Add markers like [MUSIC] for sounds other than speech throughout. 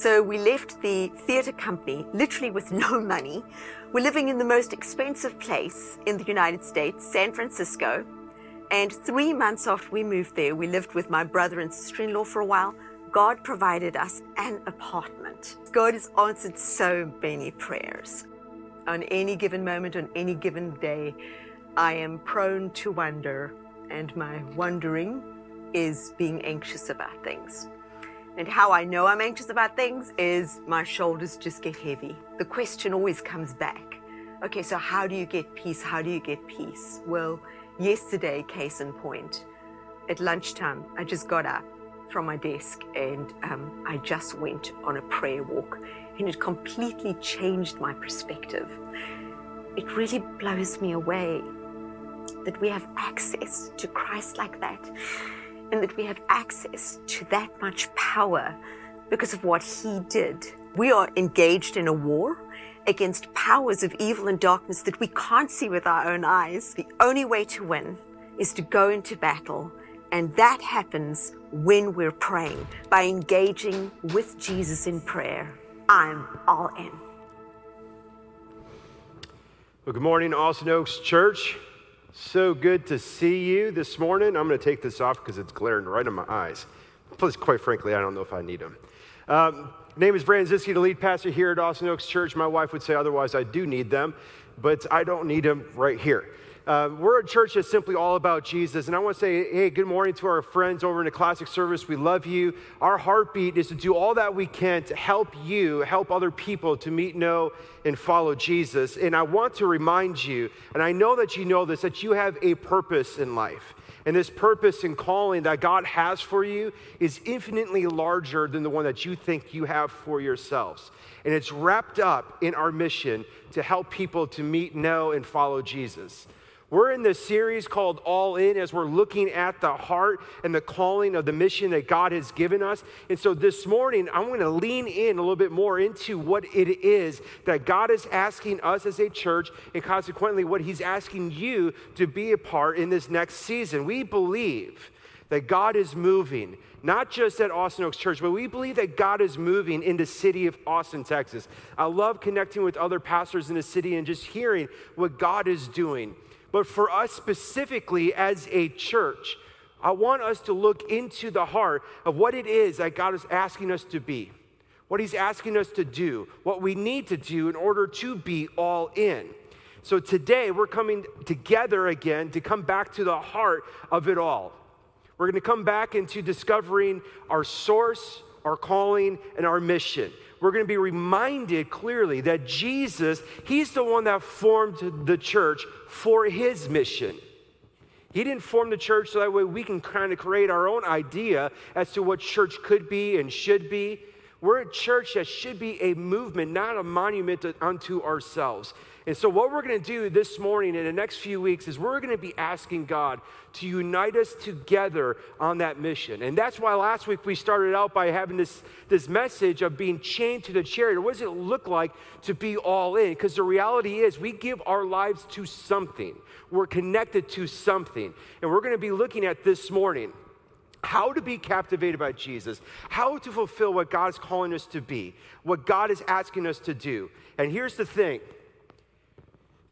So we left the theatre company literally with no money. We're living in the most expensive place in the United States, San Francisco. And three months after we moved there, we lived with my brother and sister in law for a while. God provided us an apartment. God has answered so many prayers. On any given moment, on any given day, I am prone to wonder, and my wondering is being anxious about things. And how I know I'm anxious about things is my shoulders just get heavy. The question always comes back okay, so how do you get peace? How do you get peace? Well, yesterday, case in point, at lunchtime, I just got up from my desk and um, I just went on a prayer walk and it completely changed my perspective. It really blows me away that we have access to Christ like that and that we have access to that much power because of what He did. We are engaged in a war against powers of evil and darkness that we can't see with our own eyes. The only way to win is to go into battle, and that happens when we're praying by engaging with Jesus in prayer. I'm all in. Well, good morning, Austin Oaks Church. So good to see you this morning. I'm going to take this off because it's glaring right in my eyes. Plus, quite frankly, I don't know if I need them. Um, name is Brandon Ziski, the lead pastor here at Austin Oaks Church. My wife would say otherwise, I do need them, but I don't need them right here. Uh, we're a church that's simply all about Jesus. And I want to say, hey, good morning to our friends over in the classic service. We love you. Our heartbeat is to do all that we can to help you, help other people to meet, know, and follow Jesus. And I want to remind you, and I know that you know this, that you have a purpose in life. And this purpose and calling that God has for you is infinitely larger than the one that you think you have for yourselves. And it's wrapped up in our mission to help people to meet, know, and follow Jesus. We're in this series called All In as we're looking at the heart and the calling of the mission that God has given us. And so this morning, I'm going to lean in a little bit more into what it is that God is asking us as a church, and consequently, what He's asking you to be a part in this next season. We believe that God is moving, not just at Austin Oaks Church, but we believe that God is moving in the city of Austin, Texas. I love connecting with other pastors in the city and just hearing what God is doing. But for us specifically as a church, I want us to look into the heart of what it is that God is asking us to be, what He's asking us to do, what we need to do in order to be all in. So today we're coming together again to come back to the heart of it all. We're going to come back into discovering our source, our calling, and our mission we're going to be reminded clearly that Jesus, He's the one that formed the church for His mission. He didn't form the church so that way we can kind of create our own idea as to what church could be and should be. We're a church that should be a movement, not a monument unto ourselves. And so, what we're going to do this morning in the next few weeks is we're going to be asking God to unite us together on that mission. And that's why last week we started out by having this, this message of being chained to the chariot. What does it look like to be all in? Because the reality is, we give our lives to something, we're connected to something. And we're going to be looking at this morning how to be captivated by Jesus, how to fulfill what God is calling us to be, what God is asking us to do. And here's the thing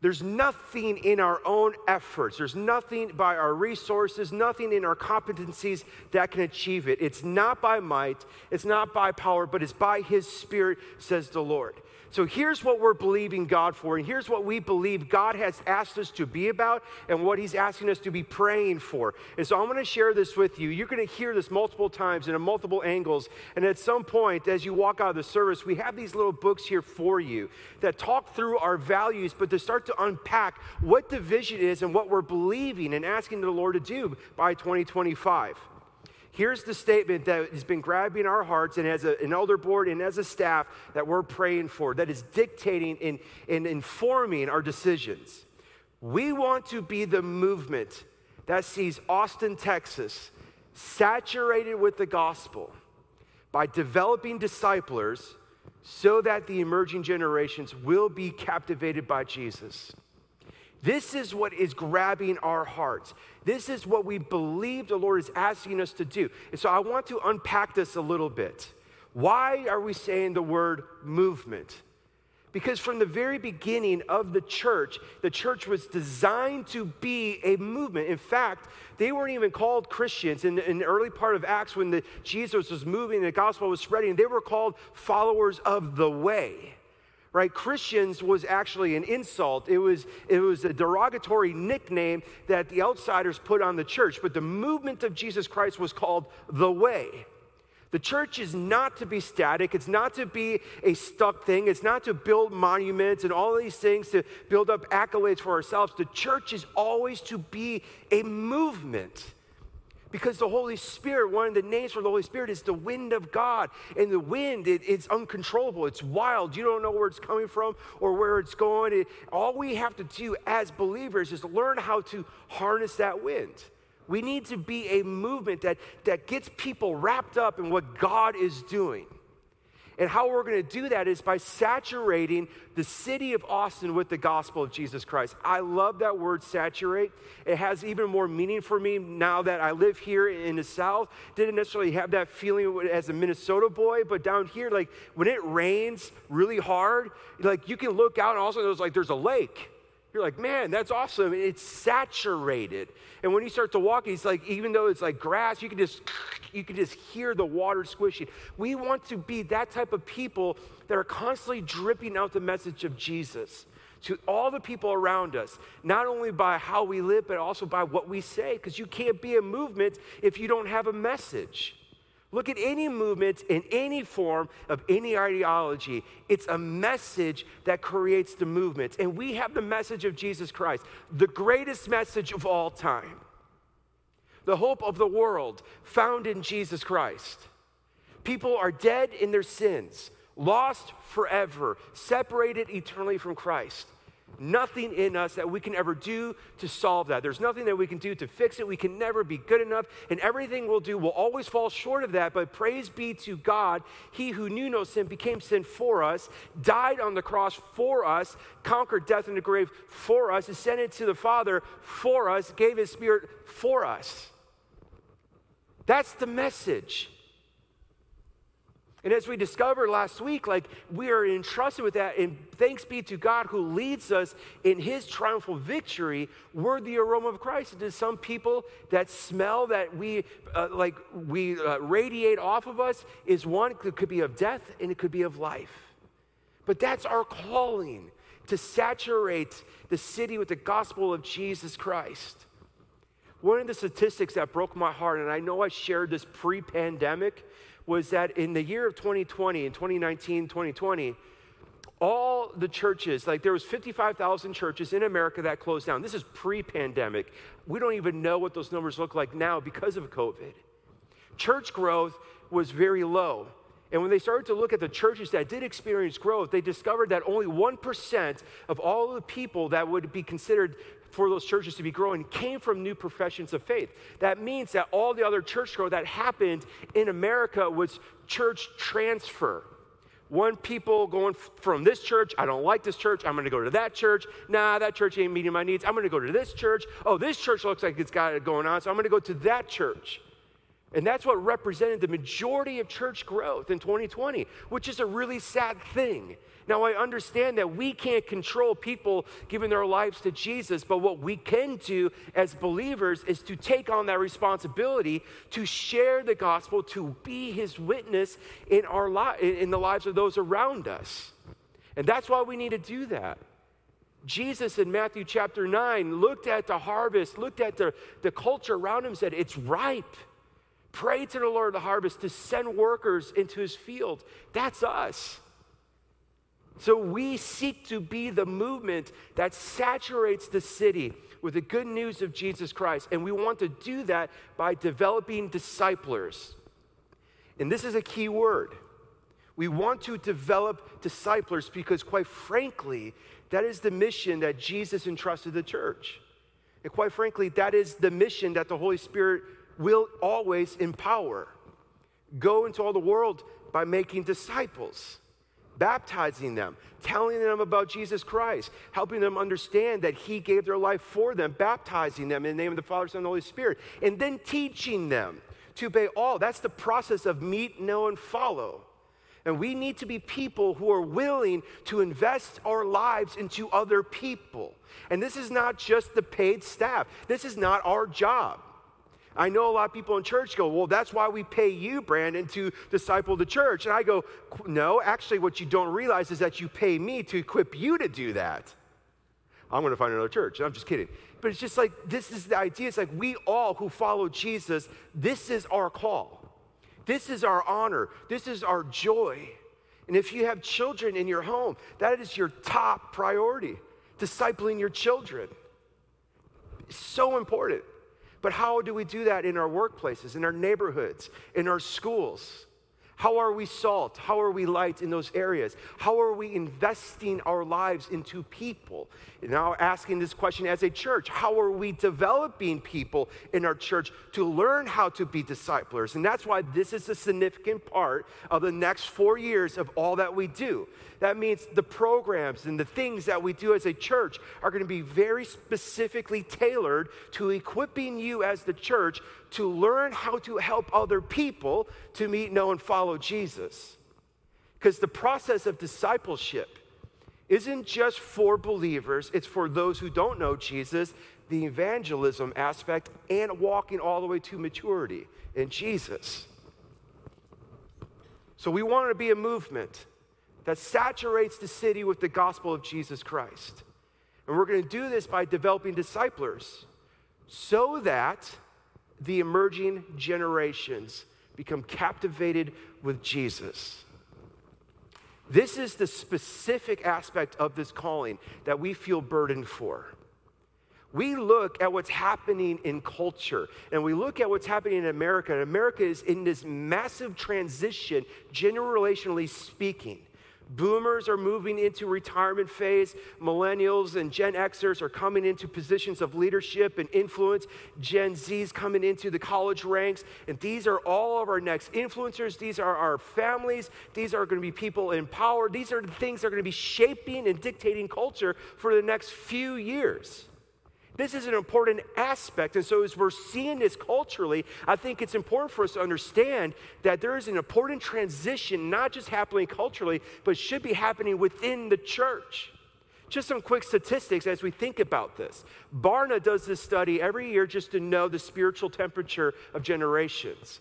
there's nothing in our own efforts, there's nothing by our resources, nothing in our competencies that can achieve it. It's not by might, it's not by power, but it's by His Spirit, says the Lord. So here's what we're believing God for, and here's what we believe God has asked us to be about and what He's asking us to be praying for. And so I'm going to share this with you. You're going to hear this multiple times and in multiple angles. And at some point, as you walk out of the service, we have these little books here for you that talk through our values, but to start to unpack what the vision is and what we're believing and asking the Lord to do by 2025. Here's the statement that has been grabbing our hearts, and as a, an elder board and as a staff, that we're praying for, that is dictating and, and informing our decisions. We want to be the movement that sees Austin, Texas saturated with the gospel by developing disciplers so that the emerging generations will be captivated by Jesus. This is what is grabbing our hearts. This is what we believe the Lord is asking us to do. And so I want to unpack this a little bit. Why are we saying the word movement? Because from the very beginning of the church, the church was designed to be a movement. In fact, they weren't even called Christians. In, in the early part of Acts, when the, Jesus was moving and the gospel was spreading, they were called followers of the way. Right? Christians was actually an insult. It was, it was a derogatory nickname that the outsiders put on the church. But the movement of Jesus Christ was called the way. The church is not to be static. It's not to be a stuck thing. It's not to build monuments and all these things to build up accolades for ourselves. The church is always to be a movement. Because the Holy Spirit, one of the names for the Holy Spirit is the wind of God. And the wind, it, it's uncontrollable, it's wild. You don't know where it's coming from or where it's going. It, all we have to do as believers is learn how to harness that wind. We need to be a movement that, that gets people wrapped up in what God is doing. And how we're going to do that is by saturating the city of Austin with the gospel of Jesus Christ. I love that word saturate. It has even more meaning for me now that I live here in the South. Didn't necessarily have that feeling as a Minnesota boy, but down here, like when it rains really hard, like you can look out and also there's like there's a lake. You're like, man, that's awesome. It's saturated. And when you start to walk, it's like, even though it's like grass, you can just you can just hear the water squishing. We want to be that type of people that are constantly dripping out the message of Jesus to all the people around us, not only by how we live, but also by what we say, because you can't be a movement if you don't have a message. Look at any movement in any form of any ideology. It's a message that creates the movement. And we have the message of Jesus Christ, the greatest message of all time, the hope of the world found in Jesus Christ. People are dead in their sins, lost forever, separated eternally from Christ nothing in us that we can ever do to solve that. There's nothing that we can do to fix it. We can never be good enough, and everything we'll do will always fall short of that. But praise be to God, He who knew no sin became sin for us, died on the cross for us, conquered death and the grave for us, ascended to the Father for us, gave His Spirit for us. That's the message. And as we discovered last week, like we are entrusted with that, and thanks be to God who leads us in his triumphal victory, we're the aroma of Christ. And to some people, that smell that we uh, like we uh, radiate off of us is one, it could be of death and it could be of life. But that's our calling to saturate the city with the gospel of Jesus Christ. One of the statistics that broke my heart, and I know I shared this pre pandemic, was that in the year of 2020, in 2019, 2020, all the churches, like there was 55,000 churches in America that closed down. This is pre-pandemic. We don't even know what those numbers look like now because of COVID. Church growth was very low. And when they started to look at the churches that did experience growth, they discovered that only 1% of all the people that would be considered for those churches to be growing came from new professions of faith. That means that all the other church growth that happened in America was church transfer. One people going from this church, I don't like this church, I'm gonna go to that church. Nah, that church ain't meeting my needs. I'm gonna go to this church. Oh, this church looks like it's got it going on, so I'm gonna go to that church. And that's what represented the majority of church growth in 2020, which is a really sad thing. Now, I understand that we can't control people giving their lives to Jesus, but what we can do as believers is to take on that responsibility to share the gospel, to be his witness in, our li- in the lives of those around us. And that's why we need to do that. Jesus in Matthew chapter 9 looked at the harvest, looked at the, the culture around him, said, It's ripe. Pray to the Lord of the harvest to send workers into his field. That's us. So we seek to be the movement that saturates the city with the good news of Jesus Christ. And we want to do that by developing disciplers. And this is a key word. We want to develop disciplers because, quite frankly, that is the mission that Jesus entrusted the church. And quite frankly, that is the mission that the Holy Spirit will always empower. Go into all the world by making disciples baptizing them, telling them about Jesus Christ, helping them understand that He gave their life for them, baptizing them in the name of the Father, Son, and Holy Spirit, and then teaching them to obey all. That's the process of meet, know, and follow. And we need to be people who are willing to invest our lives into other people. And this is not just the paid staff, this is not our job. I know a lot of people in church go, Well, that's why we pay you, Brandon, to disciple the church. And I go, No, actually, what you don't realize is that you pay me to equip you to do that. I'm going to find another church. I'm just kidding. But it's just like, this is the idea. It's like we all who follow Jesus, this is our call. This is our honor. This is our joy. And if you have children in your home, that is your top priority discipling your children. It's so important. But how do we do that in our workplaces, in our neighborhoods, in our schools? How are we salt? How are we light in those areas? How are we investing our lives into people? Now, asking this question as a church, how are we developing people in our church to learn how to be disciplers? And that's why this is a significant part of the next four years of all that we do. That means the programs and the things that we do as a church are going to be very specifically tailored to equipping you as the church to learn how to help other people to meet, know, and follow Jesus. Because the process of discipleship isn't just for believers, it's for those who don't know Jesus, the evangelism aspect, and walking all the way to maturity in Jesus. So we want to be a movement that saturates the city with the gospel of Jesus Christ. And we're going to do this by developing disciplers so that the emerging generations become captivated with Jesus. This is the specific aspect of this calling that we feel burdened for. We look at what's happening in culture and we look at what's happening in America, and America is in this massive transition, generationally speaking. Boomers are moving into retirement phase. Millennials and Gen Xers are coming into positions of leadership and influence. Gen Z's coming into the college ranks. And these are all of our next influencers. These are our families. These are going to be people in power. These are the things that are going to be shaping and dictating culture for the next few years. This is an important aspect. And so, as we're seeing this culturally, I think it's important for us to understand that there is an important transition, not just happening culturally, but should be happening within the church. Just some quick statistics as we think about this. Barna does this study every year just to know the spiritual temperature of generations.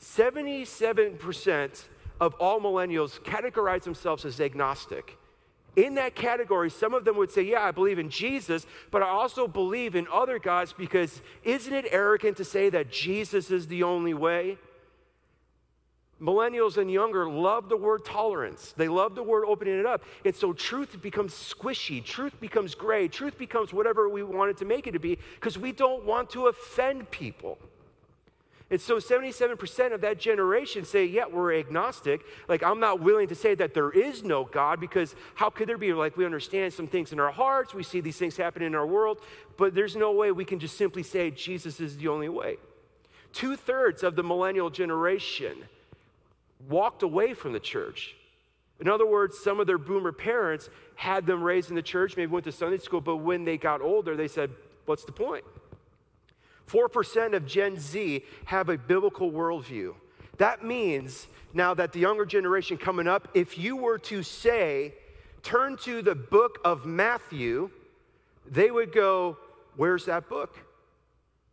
77% of all millennials categorize themselves as agnostic in that category, some of them would say, Yeah, I believe in Jesus, but I also believe in other gods because isn't it arrogant to say that Jesus is the only way? Millennials and younger love the word tolerance. They love the word opening it up. And so truth becomes squishy, truth becomes gray, truth becomes whatever we want it to make it to be because we don't want to offend people. And so 77% of that generation say, yeah, we're agnostic. Like, I'm not willing to say that there is no God because how could there be? Like, we understand some things in our hearts, we see these things happen in our world, but there's no way we can just simply say Jesus is the only way. Two thirds of the millennial generation walked away from the church. In other words, some of their boomer parents had them raised in the church, maybe went to Sunday school, but when they got older, they said, What's the point? 4% of Gen Z have a biblical worldview. That means now that the younger generation coming up, if you were to say, turn to the book of Matthew, they would go, Where's that book?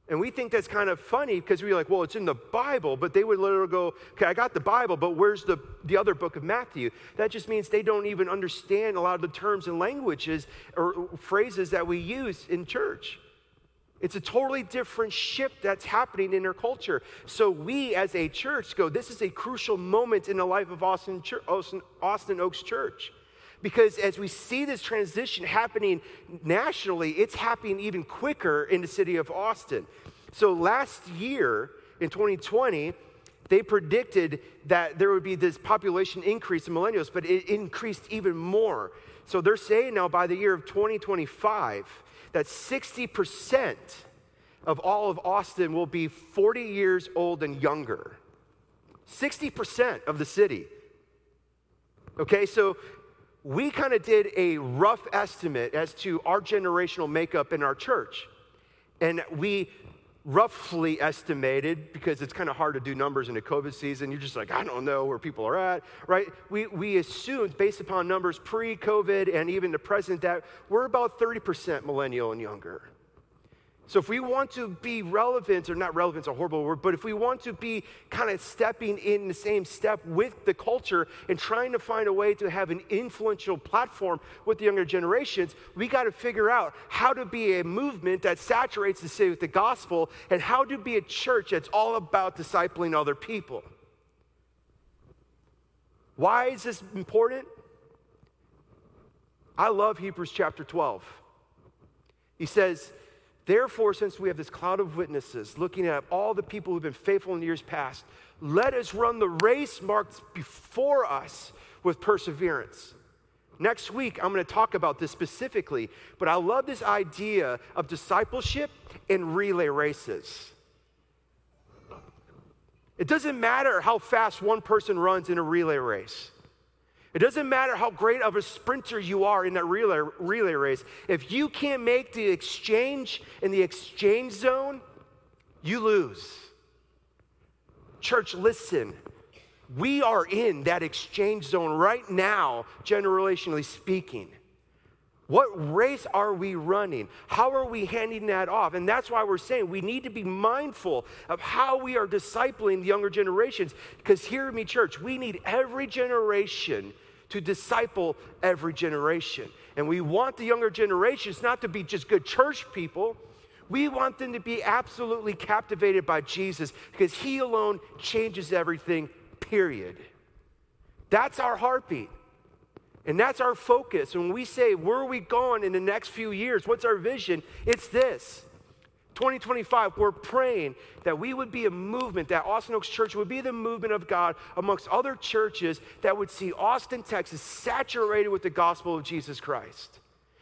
And we think that's kind of funny because we're like, well, it's in the Bible, but they would literally go, okay, I got the Bible, but where's the, the other book of Matthew? That just means they don't even understand a lot of the terms and languages or phrases that we use in church. It's a totally different shift that's happening in our culture. So, we as a church go, this is a crucial moment in the life of Austin, Austin, Austin Oaks Church. Because as we see this transition happening nationally, it's happening even quicker in the city of Austin. So, last year in 2020, they predicted that there would be this population increase in millennials, but it increased even more. So, they're saying now by the year of 2025, that 60% of all of Austin will be 40 years old and younger. 60% of the city. Okay, so we kind of did a rough estimate as to our generational makeup in our church. And we roughly estimated, because it's kind of hard to do numbers in a COVID season, you're just like, I don't know where people are at, right? We, we assumed, based upon numbers pre COVID and even the present, that we're about 30% millennial and younger. So, if we want to be relevant, or not relevant is a horrible word, but if we want to be kind of stepping in the same step with the culture and trying to find a way to have an influential platform with the younger generations, we got to figure out how to be a movement that saturates the city with the gospel and how to be a church that's all about discipling other people. Why is this important? I love Hebrews chapter 12. He says, Therefore, since we have this cloud of witnesses looking at all the people who've been faithful in years past, let us run the race marked before us with perseverance. Next week, I'm going to talk about this specifically, but I love this idea of discipleship and relay races. It doesn't matter how fast one person runs in a relay race. It doesn't matter how great of a sprinter you are in that relay, relay race. If you can't make the exchange in the exchange zone, you lose. Church, listen. We are in that exchange zone right now, generationally speaking. What race are we running? How are we handing that off? And that's why we're saying we need to be mindful of how we are discipling the younger generations. Because hear me, church, we need every generation to disciple every generation. And we want the younger generations not to be just good church people. We want them to be absolutely captivated by Jesus because He alone changes everything, period. That's our heartbeat. And that's our focus. When we say, where are we going in the next few years? What's our vision? It's this 2025, we're praying that we would be a movement, that Austin Oaks Church would be the movement of God amongst other churches that would see Austin, Texas saturated with the gospel of Jesus Christ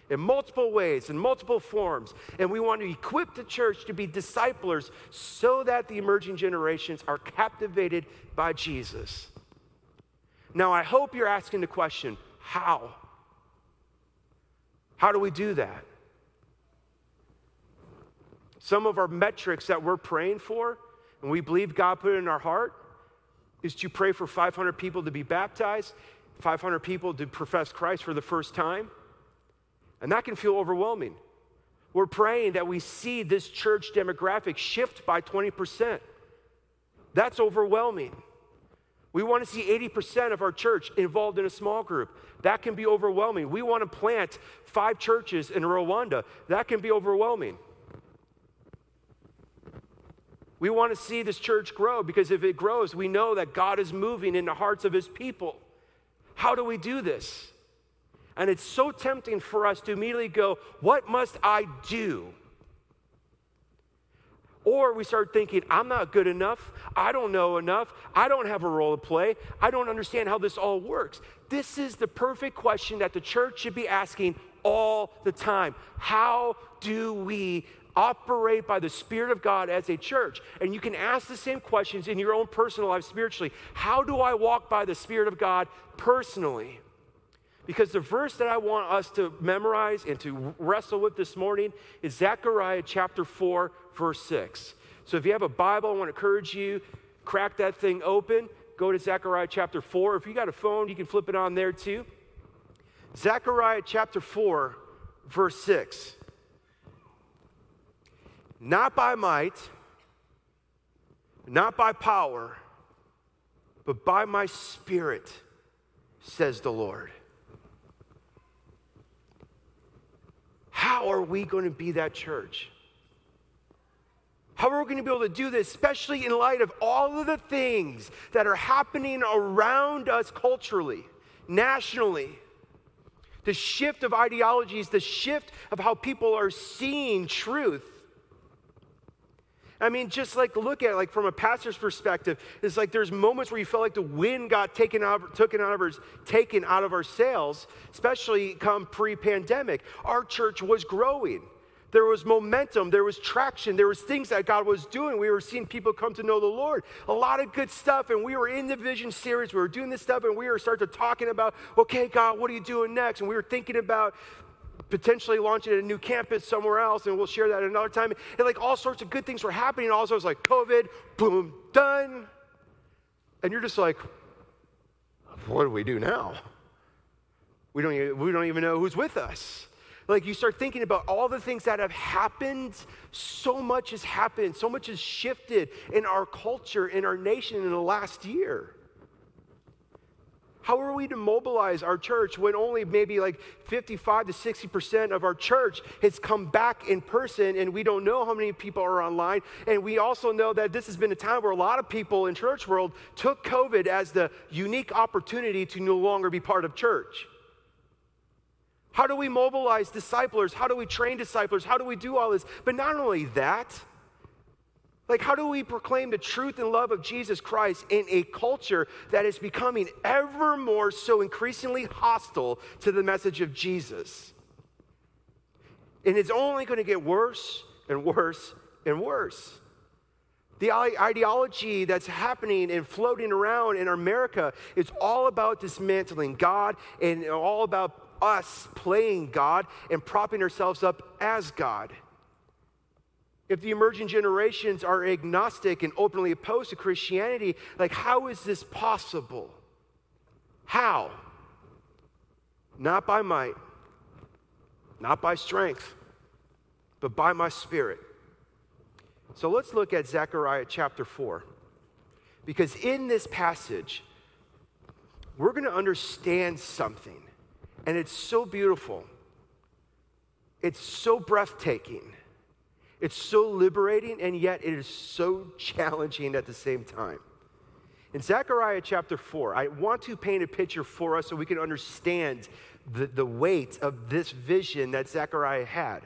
in multiple ways, in multiple forms. And we want to equip the church to be disciplers so that the emerging generations are captivated by Jesus. Now, I hope you're asking the question how? How do we do that? Some of our metrics that we're praying for, and we believe God put it in our heart, is to pray for 500 people to be baptized, 500 people to profess Christ for the first time. And that can feel overwhelming. We're praying that we see this church demographic shift by 20%. That's overwhelming. We want to see 80% of our church involved in a small group. That can be overwhelming. We want to plant five churches in Rwanda. That can be overwhelming. We want to see this church grow because if it grows, we know that God is moving in the hearts of his people. How do we do this? And it's so tempting for us to immediately go, What must I do? Or we start thinking, I'm not good enough. I don't know enough. I don't have a role to play. I don't understand how this all works. This is the perfect question that the church should be asking all the time. How do we operate by the Spirit of God as a church. And you can ask the same questions in your own personal life spiritually. How do I walk by the Spirit of God personally? Because the verse that I want us to memorize and to wrestle with this morning is Zechariah chapter 4, verse 6. So if you have a Bible, I want to encourage you, crack that thing open. Go to Zechariah chapter 4. If you got a phone, you can flip it on there too. Zechariah chapter 4, verse 6. Not by might, not by power, but by my spirit, says the Lord. How are we going to be that church? How are we going to be able to do this, especially in light of all of the things that are happening around us culturally, nationally? The shift of ideologies, the shift of how people are seeing truth. I mean, just like look at it, like from a pastor's perspective, it's like there's moments where you felt like the wind got taken out, taken out of our, taken out of our sails, especially come pre-pandemic. Our church was growing. There was momentum, there was traction, there was things that God was doing. We were seeing people come to know the Lord. A lot of good stuff, and we were in the vision series. We were doing this stuff, and we were starting to talking about, okay, God, what are you doing next? And we were thinking about potentially launching a new campus somewhere else, and we'll share that another time. And like all sorts of good things were happening. And Also, it's like COVID, boom, done. And you're just like, what do we do now? We don't, we don't even know who's with us. Like you start thinking about all the things that have happened. So much has happened, so much has shifted in our culture, in our nation in the last year. How are we to mobilize our church when only maybe like 55 to 60% of our church has come back in person and we don't know how many people are online? And we also know that this has been a time where a lot of people in church world took COVID as the unique opportunity to no longer be part of church. How do we mobilize disciplers? How do we train disciplers? How do we do all this? But not only that, like, how do we proclaim the truth and love of Jesus Christ in a culture that is becoming ever more so increasingly hostile to the message of Jesus? And it's only going to get worse and worse and worse. The ideology that's happening and floating around in America is all about dismantling God and all about us playing God and propping ourselves up as God. If the emerging generations are agnostic and openly opposed to Christianity, like how is this possible? How? Not by might, not by strength, but by my spirit. So let's look at Zechariah chapter 4. Because in this passage, we're going to understand something. And it's so beautiful. It's so breathtaking it's so liberating, and yet it is so challenging at the same time. In Zechariah chapter 4, I want to paint a picture for us so we can understand the, the weight of this vision that Zechariah had.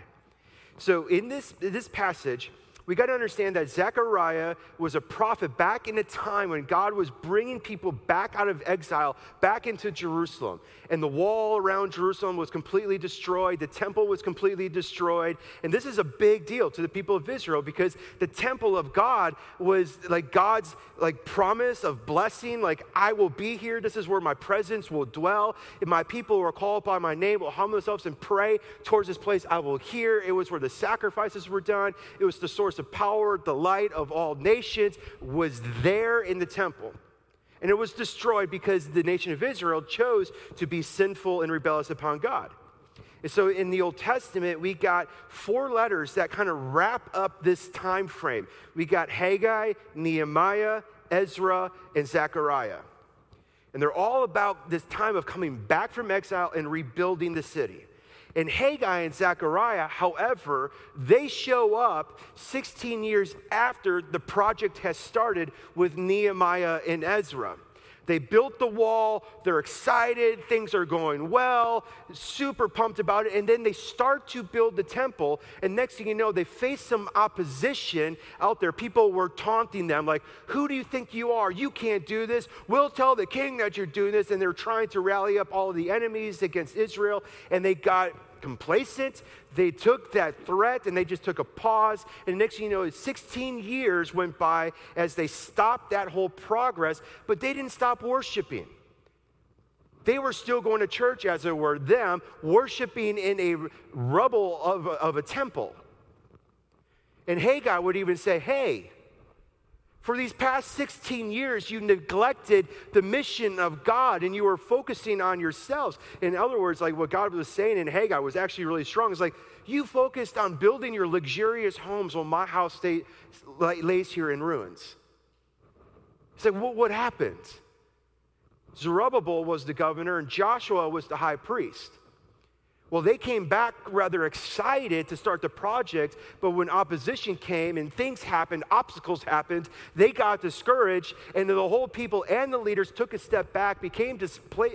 So, in this, in this passage, we got to understand that Zechariah was a prophet back in a time when God was bringing people back out of exile, back into Jerusalem. And the wall around Jerusalem was completely destroyed, the temple was completely destroyed. And this is a big deal to the people of Israel because the temple of God was like God's like promise of blessing, like I will be here. This is where my presence will dwell. If my people who are called my name will humble themselves and pray towards this place, I will hear. It was where the sacrifices were done. It was the source of power, the light of all nations, was there in the temple. And it was destroyed because the nation of Israel chose to be sinful and rebellious upon God. And so in the Old Testament, we got four letters that kind of wrap up this time frame. We got Haggai, Nehemiah, Ezra, and Zechariah. And they're all about this time of coming back from exile and rebuilding the city. And Haggai and Zechariah, however, they show up 16 years after the project has started with Nehemiah and Ezra. They built the wall, they're excited, things are going well, super pumped about it, and then they start to build the temple. And next thing you know, they face some opposition out there. People were taunting them, like, Who do you think you are? You can't do this. We'll tell the king that you're doing this. And they're trying to rally up all the enemies against Israel, and they got complacent. They took that threat and they just took a pause. And next thing you know, 16 years went by as they stopped that whole progress, but they didn't stop worshiping. They were still going to church, as it were, them worshiping in a rubble of a, of a temple. And Haggai would even say, Hey, for these past 16 years, you neglected the mission of God and you were focusing on yourselves. In other words, like what God was saying in Haggai was actually really strong. It's like you focused on building your luxurious homes while my house stay, lays here in ruins. It's like, what, what happened? Zerubbabel was the governor and Joshua was the high priest. Well, they came back rather excited to start the project, but when opposition came and things happened, obstacles happened, they got discouraged, and the whole people and the leaders took a step back, became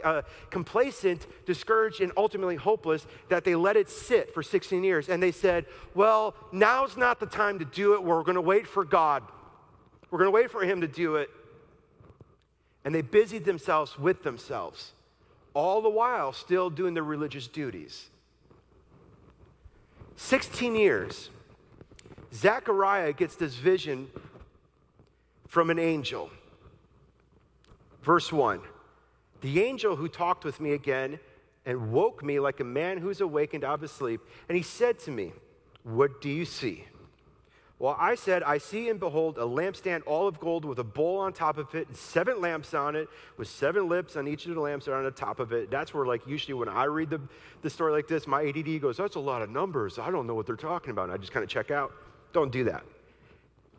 uh, complacent, discouraged, and ultimately hopeless that they let it sit for 16 years. And they said, Well, now's not the time to do it. We're going to wait for God. We're going to wait for Him to do it. And they busied themselves with themselves all the while still doing their religious duties. 16 years, Zechariah gets this vision from an angel. Verse 1 The angel who talked with me again and woke me like a man who's awakened out of his sleep. And he said to me, What do you see? Well, I said, I see and behold a lampstand all of gold with a bowl on top of it and seven lamps on it with seven lips on each of the lamps that are on the top of it. That's where, like, usually when I read the, the story like this, my ADD goes, That's a lot of numbers. I don't know what they're talking about. And I just kind of check out. Don't do that.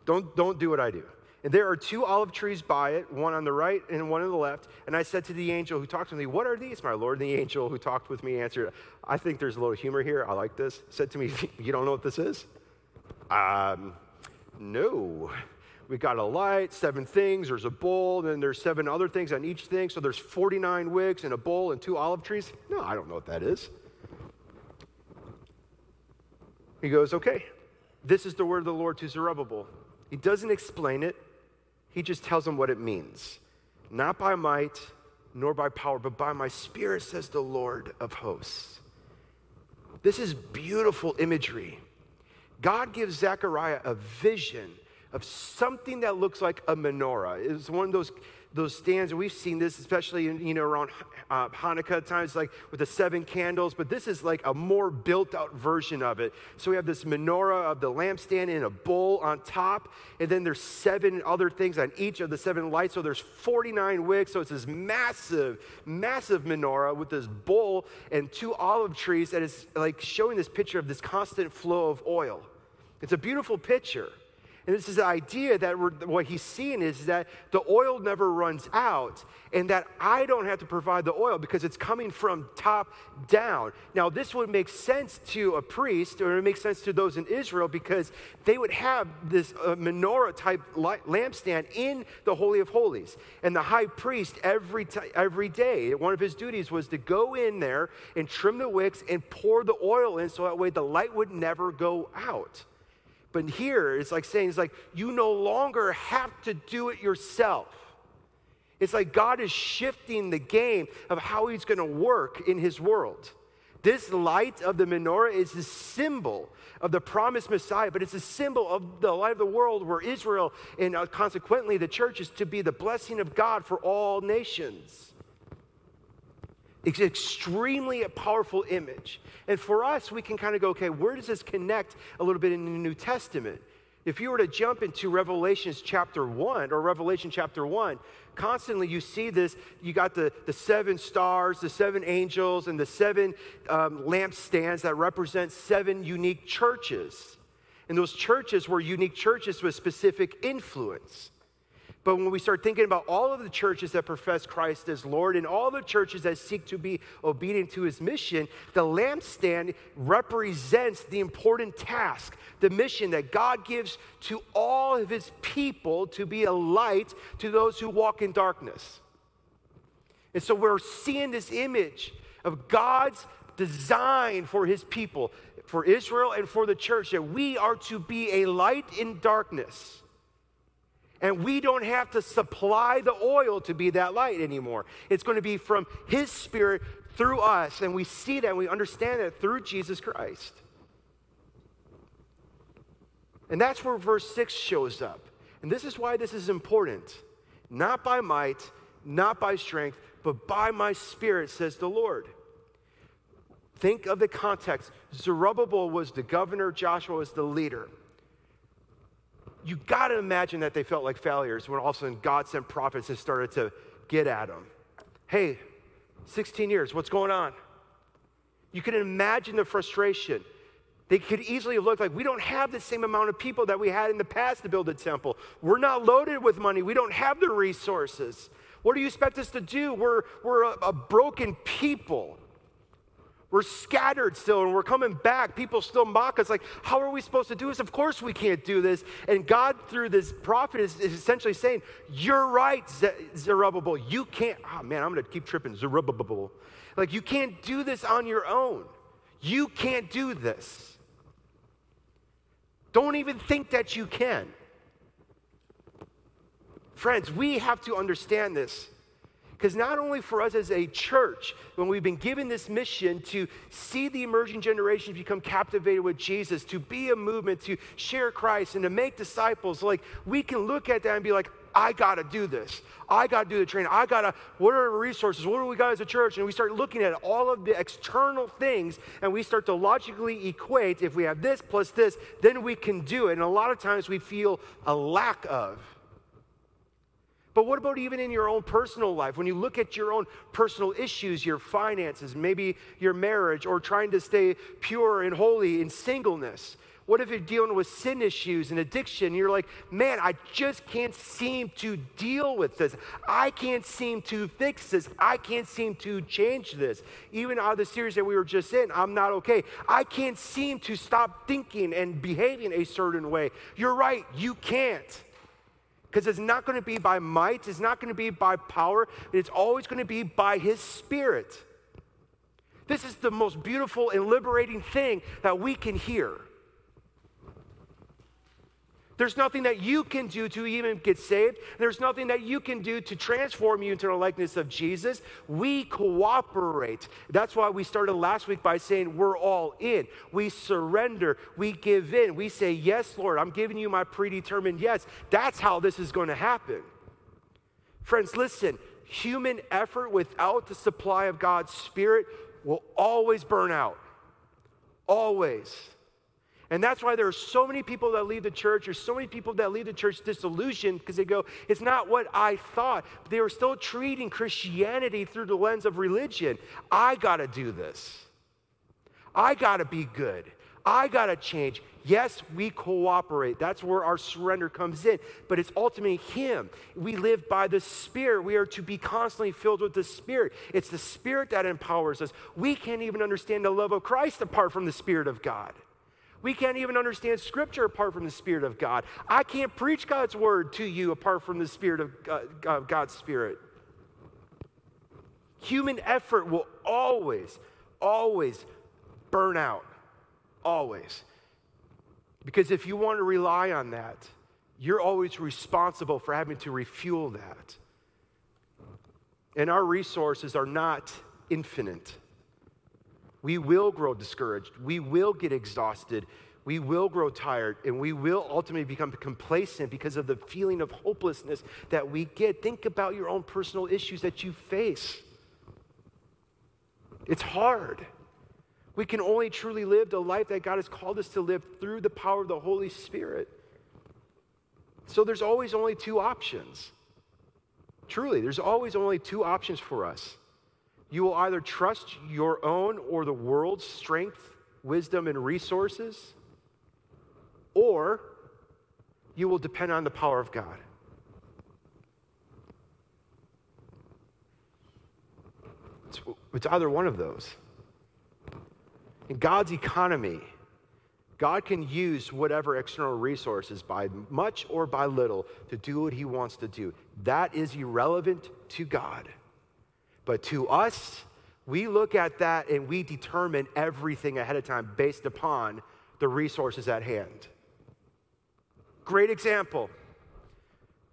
Don't, don't do what I do. And there are two olive trees by it, one on the right and one on the left. And I said to the angel who talked to me, What are these, my Lord? And the angel who talked with me answered, I think there's a little humor here. I like this. Said to me, [LAUGHS] You don't know what this is? Um, no. We got a light, seven things, there's a bowl, and then there's seven other things on each thing. So there's 49 wicks and a bowl and two olive trees. No, I don't know what that is. He goes, Okay, this is the word of the Lord to Zerubbabel. He doesn't explain it, he just tells them what it means. Not by might, nor by power, but by my spirit, says the Lord of hosts. This is beautiful imagery. God gives Zechariah a vision of something that looks like a menorah. It's one of those those stands, and we've seen this, especially in, you know around uh, Hanukkah times, like with the seven candles. But this is like a more built-out version of it. So we have this menorah of the lampstand in a bowl on top, and then there's seven other things on each of the seven lights. So there's 49 wicks. So it's this massive, massive menorah with this bowl and two olive trees that is like showing this picture of this constant flow of oil. It's a beautiful picture. And this is the idea that what he's seeing is that the oil never runs out and that I don't have to provide the oil because it's coming from top down. Now, this would make sense to a priest or it makes sense to those in Israel because they would have this uh, menorah type lampstand in the Holy of Holies. And the high priest, every, t- every day, one of his duties was to go in there and trim the wicks and pour the oil in so that way the light would never go out. But here, it's like saying, it's like you no longer have to do it yourself. It's like God is shifting the game of how he's going to work in his world. This light of the menorah is the symbol of the promised Messiah, but it's a symbol of the light of the world where Israel and uh, consequently the church is to be the blessing of God for all nations. It's extremely a powerful image. And for us, we can kind of go, okay, where does this connect a little bit in the New Testament? If you were to jump into Revelations chapter 1 or Revelation chapter 1, constantly you see this. You got the, the seven stars, the seven angels, and the seven um, lampstands that represent seven unique churches. And those churches were unique churches with specific influence. But when we start thinking about all of the churches that profess Christ as Lord and all the churches that seek to be obedient to his mission, the lampstand represents the important task, the mission that God gives to all of his people to be a light to those who walk in darkness. And so we're seeing this image of God's design for his people, for Israel and for the church, that we are to be a light in darkness. And we don't have to supply the oil to be that light anymore. It's going to be from His Spirit through us. And we see that and we understand that through Jesus Christ. And that's where verse 6 shows up. And this is why this is important. Not by might, not by strength, but by my spirit, says the Lord. Think of the context. Zerubbabel was the governor, Joshua was the leader you got to imagine that they felt like failures when all of a sudden God sent prophets and started to get at them. Hey, 16 years, what's going on? You can imagine the frustration. They could easily have looked like we don't have the same amount of people that we had in the past to build a temple. We're not loaded with money. We don't have the resources. What do you expect us to do? We're, we're a, a broken people. We're scattered still and we're coming back. People still mock us. Like, how are we supposed to do this? Of course we can't do this. And God, through this prophet, is, is essentially saying, You're right, Zerubbabel. You can't. Oh, man, I'm going to keep tripping. Zerubbabel. Like, you can't do this on your own. You can't do this. Don't even think that you can. Friends, we have to understand this. Because not only for us as a church, when we've been given this mission to see the emerging generations become captivated with Jesus, to be a movement, to share Christ, and to make disciples, like we can look at that and be like, I got to do this. I got to do the training. I got to, what are the resources? What do we got as a church? And we start looking at all of the external things and we start to logically equate if we have this plus this, then we can do it. And a lot of times we feel a lack of. But what about even in your own personal life? When you look at your own personal issues, your finances, maybe your marriage, or trying to stay pure and holy in singleness, what if you're dealing with sin issues and addiction? You're like, man, I just can't seem to deal with this. I can't seem to fix this. I can't seem to change this. Even out of the series that we were just in, I'm not okay. I can't seem to stop thinking and behaving a certain way. You're right, you can't. Because it's not going to be by might, it's not going to be by power, it's always going to be by His Spirit. This is the most beautiful and liberating thing that we can hear. There's nothing that you can do to even get saved. There's nothing that you can do to transform you into the likeness of Jesus. We cooperate. That's why we started last week by saying we're all in. We surrender. We give in. We say, Yes, Lord, I'm giving you my predetermined yes. That's how this is going to happen. Friends, listen human effort without the supply of God's Spirit will always burn out. Always. And that's why there are so many people that leave the church. There's so many people that leave the church disillusioned because they go, it's not what I thought. But they were still treating Christianity through the lens of religion. I got to do this. I got to be good. I got to change. Yes, we cooperate. That's where our surrender comes in. But it's ultimately Him. We live by the Spirit. We are to be constantly filled with the Spirit. It's the Spirit that empowers us. We can't even understand the love of Christ apart from the Spirit of God. We can't even understand Scripture apart from the Spirit of God. I can't preach God's word to you apart from the Spirit of God, God's Spirit. Human effort will always, always burn out. Always. Because if you want to rely on that, you're always responsible for having to refuel that. And our resources are not infinite. We will grow discouraged. We will get exhausted. We will grow tired. And we will ultimately become complacent because of the feeling of hopelessness that we get. Think about your own personal issues that you face. It's hard. We can only truly live the life that God has called us to live through the power of the Holy Spirit. So there's always only two options. Truly, there's always only two options for us. You will either trust your own or the world's strength, wisdom, and resources, or you will depend on the power of God. It's, it's either one of those. In God's economy, God can use whatever external resources, by much or by little, to do what He wants to do. That is irrelevant to God. But to us, we look at that and we determine everything ahead of time based upon the resources at hand. Great example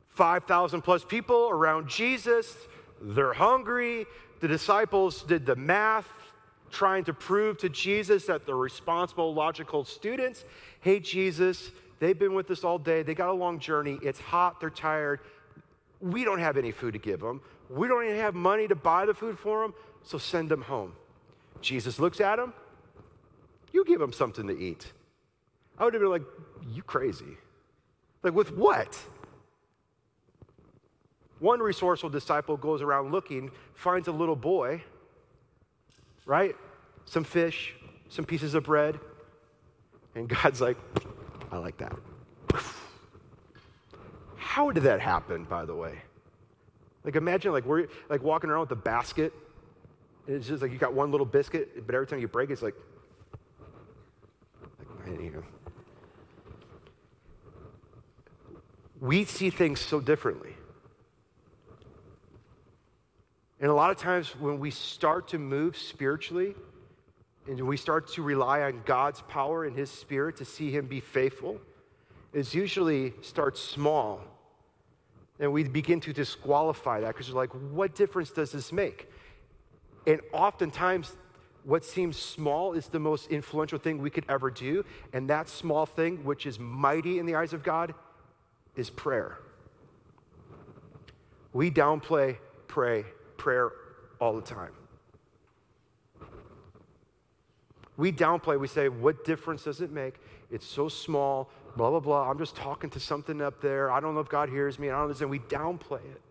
5,000 plus people around Jesus, they're hungry. The disciples did the math, trying to prove to Jesus that they're responsible, logical students. Hey, Jesus, they've been with us all day. They got a long journey. It's hot. They're tired. We don't have any food to give them. We don't even have money to buy the food for them, so send them home. Jesus looks at them. You give them something to eat. I would have been like, You crazy. Like, with what? One resourceful disciple goes around looking, finds a little boy, right? Some fish, some pieces of bread. And God's like, I like that. [SIGHS] How did that happen, by the way? Like imagine like we're like walking around with a basket. And it's just like you got one little biscuit, but every time you break it, it's like, like you know. We see things so differently. And a lot of times when we start to move spiritually and we start to rely on God's power and His Spirit to see Him be faithful, it usually starts small and we begin to disqualify that because we're like, what difference does this make? And oftentimes, what seems small is the most influential thing we could ever do. And that small thing, which is mighty in the eyes of God, is prayer. We downplay pray, prayer all the time. We downplay, we say, what difference does it make? It's so small, blah, blah, blah. I'm just talking to something up there. I don't know if God hears me. I don't know. And we downplay it.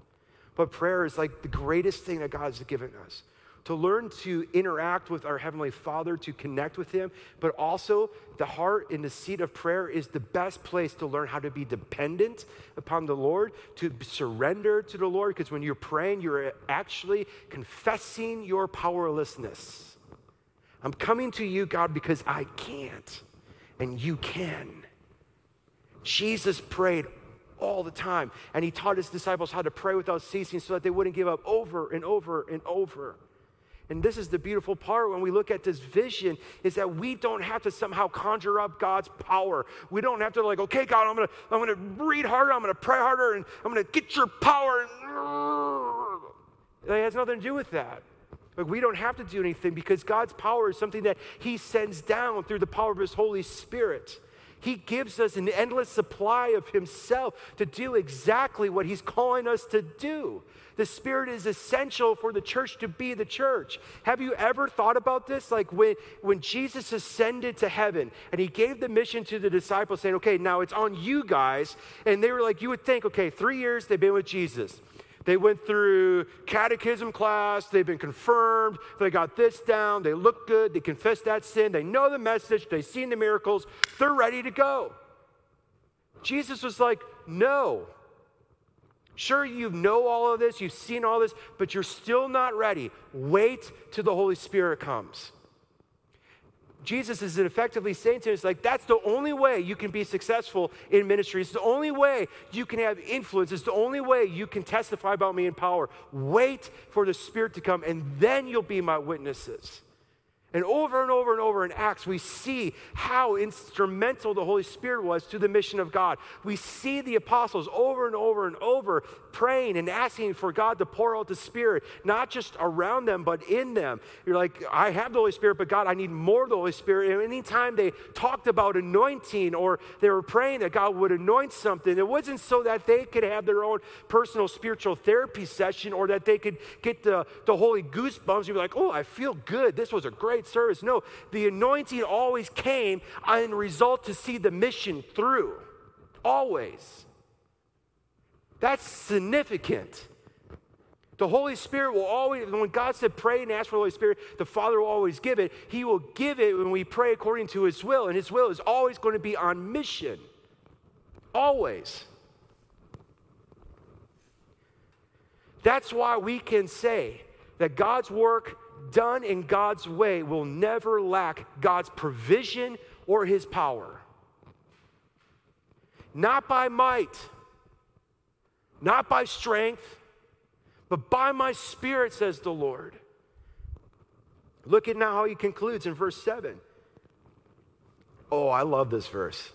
But prayer is like the greatest thing that God has given us to learn to interact with our Heavenly Father, to connect with Him, but also the heart and the seat of prayer is the best place to learn how to be dependent upon the Lord, to surrender to the Lord, because when you're praying, you're actually confessing your powerlessness. I'm coming to you, God, because I can't, and you can. Jesus prayed all the time, and he taught his disciples how to pray without ceasing so that they wouldn't give up over and over and over. And this is the beautiful part when we look at this vision is that we don't have to somehow conjure up God's power. We don't have to like, okay, God, I'm gonna, I'm gonna read harder, I'm gonna pray harder, and I'm gonna get your power. It has nothing to do with that. Like we don't have to do anything because God's power is something that He sends down through the power of His Holy Spirit. He gives us an endless supply of Himself to do exactly what He's calling us to do. The Spirit is essential for the church to be the church. Have you ever thought about this? Like when, when Jesus ascended to heaven and He gave the mission to the disciples, saying, Okay, now it's on you guys. And they were like, You would think, okay, three years they've been with Jesus. They went through catechism class, they've been confirmed, they got this down, they look good, they confess that sin, they know the message, they've seen the miracles, they're ready to go. Jesus was like, No. Sure, you know all of this, you've seen all this, but you're still not ready. Wait till the Holy Spirit comes. Jesus is effectively saying to us, like, that's the only way you can be successful in ministry. It's the only way you can have influence. It's the only way you can testify about me in power. Wait for the Spirit to come, and then you'll be my witnesses. And over and over and over in Acts, we see how instrumental the Holy Spirit was to the mission of God. We see the apostles over and over and over praying and asking for God to pour out the Spirit, not just around them, but in them. You're like, I have the Holy Spirit, but God, I need more of the Holy Spirit. And anytime they talked about anointing or they were praying that God would anoint something, it wasn't so that they could have their own personal spiritual therapy session or that they could get the, the holy goosebumps. You'd be like, oh, I feel good. This was a great service. No, the anointing always came in result to see the mission through. Always. That's significant. The Holy Spirit will always, when God said pray and ask for the Holy Spirit, the Father will always give it. He will give it when we pray according to His will, and His will is always going to be on mission. Always. That's why we can say that God's work done in God's way will never lack God's provision or His power. Not by might not by strength, but by my spirit, says the Lord. Look at now how he concludes in verse 7. Oh, I love this verse.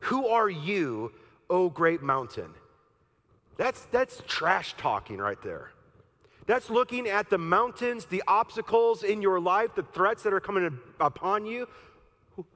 Who are you, O great mountain? That's, that's trash talking right there. That's looking at the mountains, the obstacles in your life, the threats that are coming upon you.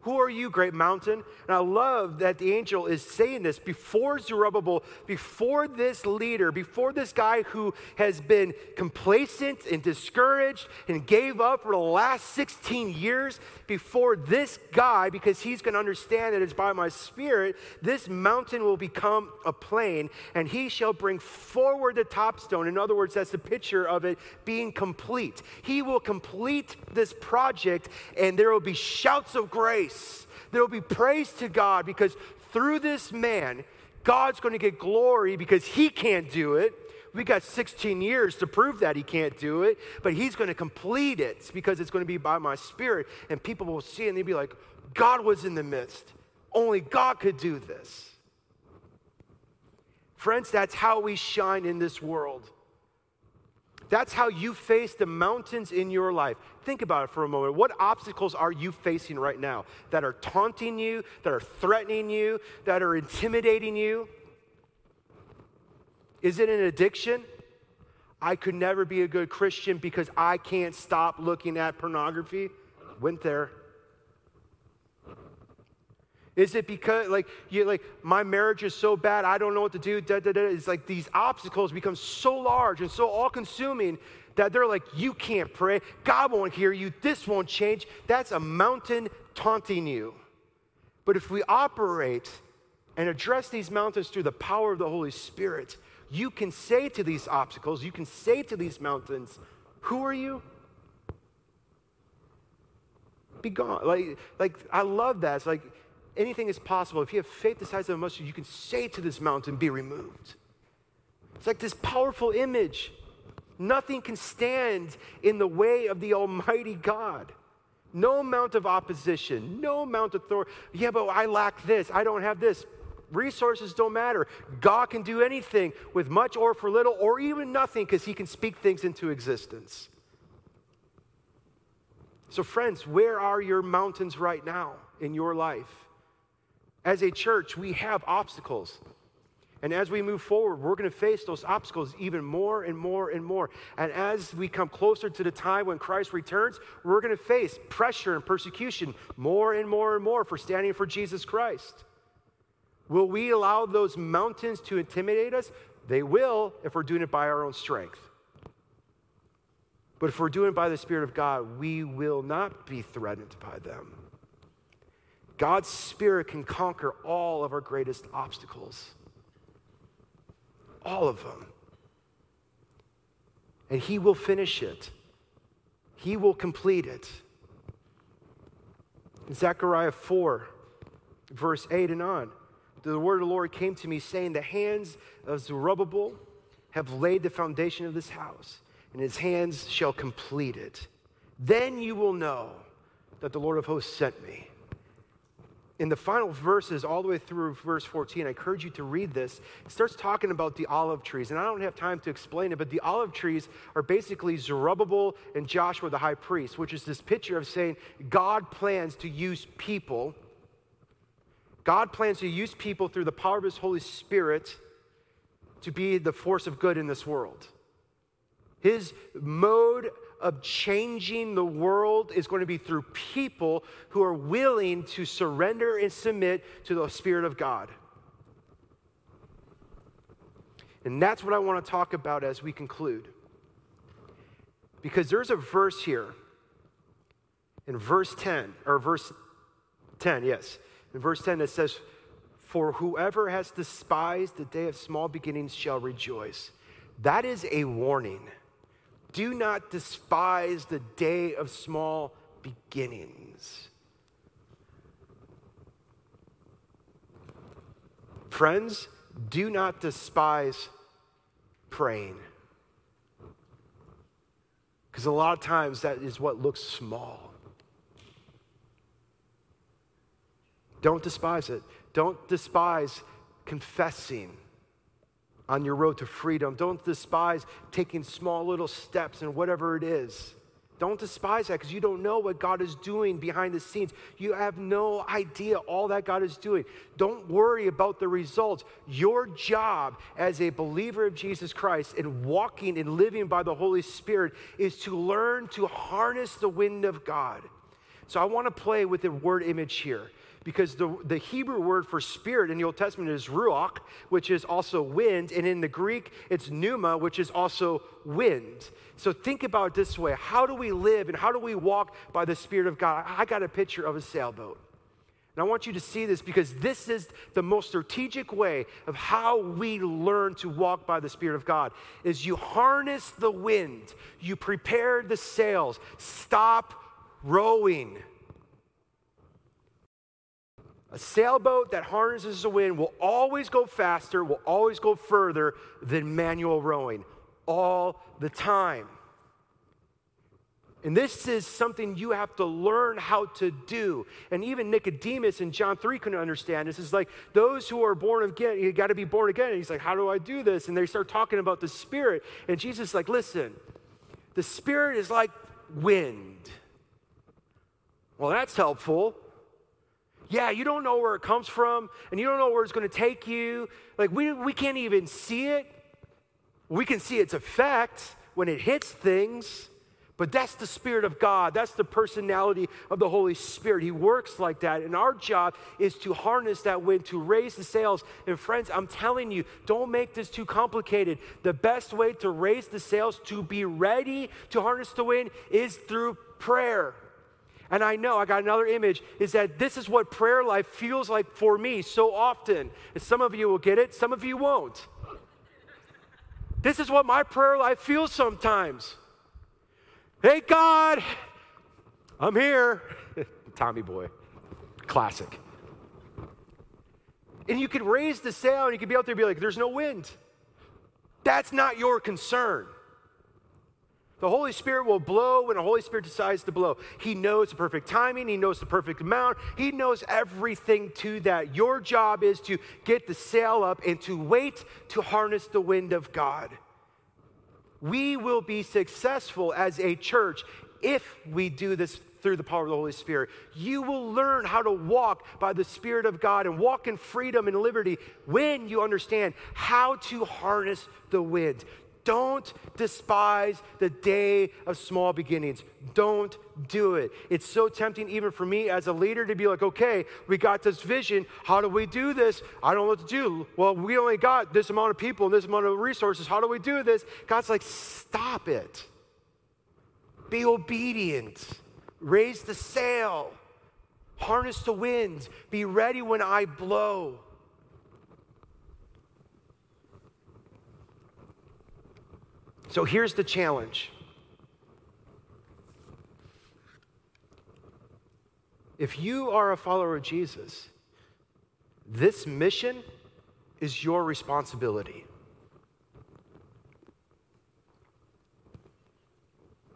Who are you, great mountain? And I love that the angel is saying this before Zerubbabel, before this leader, before this guy who has been complacent and discouraged and gave up for the last 16 years, before this guy, because he's going to understand that it's by my spirit, this mountain will become a plain, and he shall bring forward the top stone. In other words, that's the picture of it being complete. He will complete this project, and there will be shouts of grace. There will be praise to God because through this man, God's going to get glory because he can't do it we got 16 years to prove that he can't do it, but he's going to complete it because it's going to be by my spirit. And people will see it and they'll be like, God was in the midst. Only God could do this. Friends, that's how we shine in this world. That's how you face the mountains in your life. Think about it for a moment. What obstacles are you facing right now that are taunting you, that are threatening you, that are intimidating you? Is it an addiction? I could never be a good Christian because I can't stop looking at pornography. Went there. Is it because like you like my marriage is so bad I don't know what to do? Da, da, da. It's like these obstacles become so large and so all-consuming that they're like, you can't pray, God won't hear you, this won't change. That's a mountain taunting you. But if we operate and address these mountains through the power of the Holy Spirit, you can say to these obstacles, you can say to these mountains, Who are you? Be gone. Like, like I love that. It's like anything is possible. If you have faith the size of a mustard, you can say to this mountain, Be removed. It's like this powerful image. Nothing can stand in the way of the Almighty God. No amount of opposition, no amount of authority. Yeah, but I lack this, I don't have this. Resources don't matter. God can do anything with much or for little or even nothing because He can speak things into existence. So, friends, where are your mountains right now in your life? As a church, we have obstacles. And as we move forward, we're going to face those obstacles even more and more and more. And as we come closer to the time when Christ returns, we're going to face pressure and persecution more and more and more for standing for Jesus Christ. Will we allow those mountains to intimidate us? They will if we're doing it by our own strength. But if we're doing it by the Spirit of God, we will not be threatened by them. God's Spirit can conquer all of our greatest obstacles, all of them. And He will finish it, He will complete it. In Zechariah 4, verse 8 and on the word of the Lord came to me, saying, The hands of Zerubbabel have laid the foundation of this house, and his hands shall complete it. Then you will know that the Lord of hosts sent me. In the final verses, all the way through verse 14, I encourage you to read this. It starts talking about the olive trees, and I don't have time to explain it, but the olive trees are basically Zerubbabel and Joshua, the high priest, which is this picture of saying God plans to use people God plans to use people through the power of His Holy Spirit to be the force of good in this world. His mode of changing the world is going to be through people who are willing to surrender and submit to the Spirit of God. And that's what I want to talk about as we conclude. Because there's a verse here in verse 10, or verse 10, yes. In verse 10, it says, For whoever has despised the day of small beginnings shall rejoice. That is a warning. Do not despise the day of small beginnings. Friends, do not despise praying. Because a lot of times that is what looks small. Don't despise it. Don't despise confessing on your road to freedom. Don't despise taking small little steps in whatever it is. Don't despise that because you don't know what God is doing behind the scenes. You have no idea all that God is doing. Don't worry about the results. Your job as a believer of Jesus Christ and walking and living by the Holy Spirit is to learn to harness the wind of God. So I want to play with the word image here because the, the Hebrew word for spirit in the Old Testament is ruach, which is also wind, and in the Greek, it's pneuma, which is also wind. So think about it this way how do we live and how do we walk by the Spirit of God? I got a picture of a sailboat. And I want you to see this because this is the most strategic way of how we learn to walk by the Spirit of God is you harness the wind, you prepare the sails, stop rowing. A sailboat that harnesses the wind will always go faster, will always go further than manual rowing, all the time. And this is something you have to learn how to do. And even Nicodemus in John 3 couldn't understand this. Is like those who are born again, you got to be born again. And he's like, How do I do this? And they start talking about the Spirit. And Jesus is like, Listen, the Spirit is like wind. Well, that's helpful. Yeah, you don't know where it comes from, and you don't know where it's going to take you. Like, we, we can't even see it. We can see its effect when it hits things, But that's the Spirit of God. That's the personality of the Holy Spirit. He works like that. And our job is to harness that wind, to raise the sails. And friends, I'm telling you, don't make this too complicated. The best way to raise the sails, to be ready to harness the wind, is through prayer. And I know, I got another image, is that this is what prayer life feels like for me so often. And some of you will get it, some of you won't. This is what my prayer life feels sometimes. Hey, God, I'm here. [LAUGHS] Tommy Boy, classic. And you could raise the sail and you could be out there and be like, there's no wind. That's not your concern. The Holy Spirit will blow when the Holy Spirit decides to blow. He knows the perfect timing, He knows the perfect amount, He knows everything to that. Your job is to get the sail up and to wait to harness the wind of God we will be successful as a church if we do this through the power of the Holy Spirit. You will learn how to walk by the Spirit of God and walk in freedom and liberty when you understand how to harness the wind. Don't despise the day of small beginnings. Don't do it. It's so tempting, even for me as a leader, to be like, okay, we got this vision. How do we do this? I don't know what to do. Well, we only got this amount of people and this amount of resources. How do we do this? God's like, stop it. Be obedient. Raise the sail. Harness the winds. Be ready when I blow. So here's the challenge. If you are a follower of Jesus, this mission is your responsibility.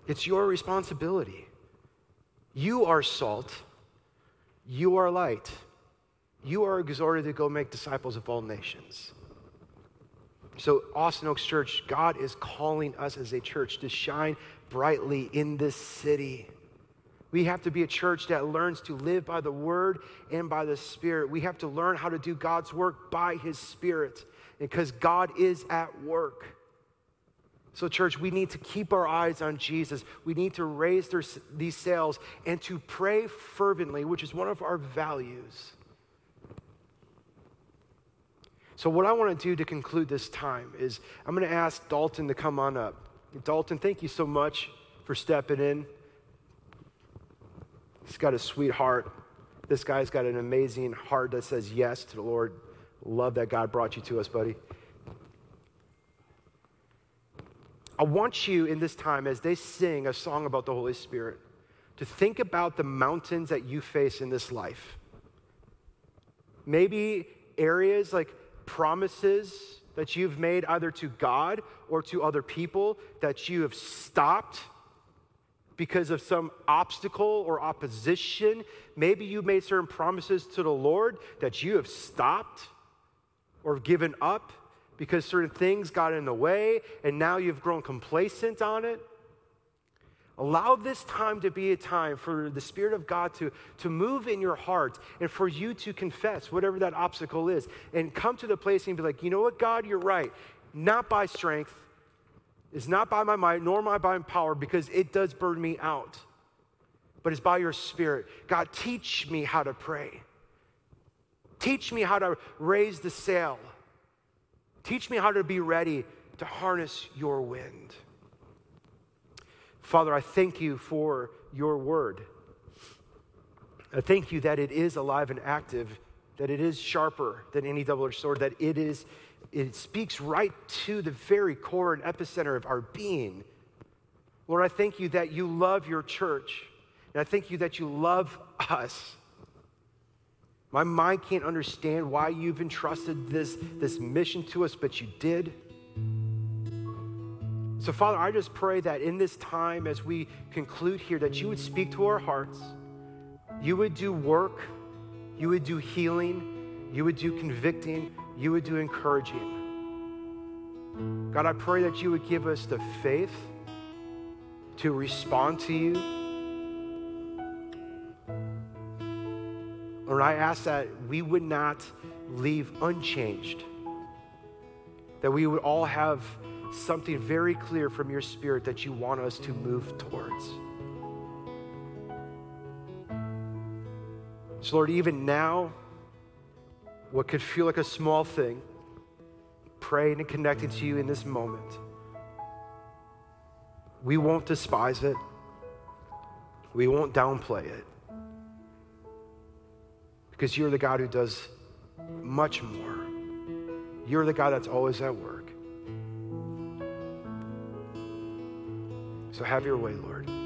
It's your responsibility. You are salt. You are light. You are exhorted to go make disciples of all nations. So, Austin Oaks Church, God is calling us as a church to shine brightly in this city. We have to be a church that learns to live by the word and by the spirit. We have to learn how to do God's work by his spirit because God is at work. So, church, we need to keep our eyes on Jesus. We need to raise their, these sails and to pray fervently, which is one of our values. So, what I want to do to conclude this time is I'm going to ask Dalton to come on up. Dalton, thank you so much for stepping in. He's got a sweet heart. This guy's got an amazing heart that says yes to the Lord. Love that God brought you to us, buddy. I want you in this time, as they sing a song about the Holy Spirit, to think about the mountains that you face in this life. Maybe areas like promises that you've made either to God or to other people that you have stopped because of some obstacle or opposition. Maybe you made certain promises to the Lord that you have stopped or given up because certain things got in the way and now you've grown complacent on it. Allow this time to be a time for the Spirit of God to, to move in your heart and for you to confess whatever that obstacle is and come to the place and be like, you know what, God, you're right. Not by strength, it's not by my might, nor by my power, because it does burn me out. But it's by your Spirit. God, teach me how to pray. Teach me how to raise the sail. Teach me how to be ready to harness your wind. Father, I thank you for your word. I thank you that it is alive and active, that it is sharper than any double edged sword, that it is it speaks right to the very core and epicenter of our being. Lord, I thank you that you love your church, and I thank you that you love us. My mind can't understand why you've entrusted this, this mission to us, but you did. So, Father, I just pray that in this time as we conclude here, that you would speak to our hearts, you would do work, you would do healing, you would do convicting, you would do encouraging. God, I pray that you would give us the faith to respond to you. Lord, I ask that we would not leave unchanged, that we would all have something very clear from your spirit that you want us to move towards. So, Lord, even now, what could feel like a small thing, praying and connecting to you in this moment, we won't despise it. We won't downplay it. Because you're the God who does much more. You're the God that's always at work. So have your way, Lord.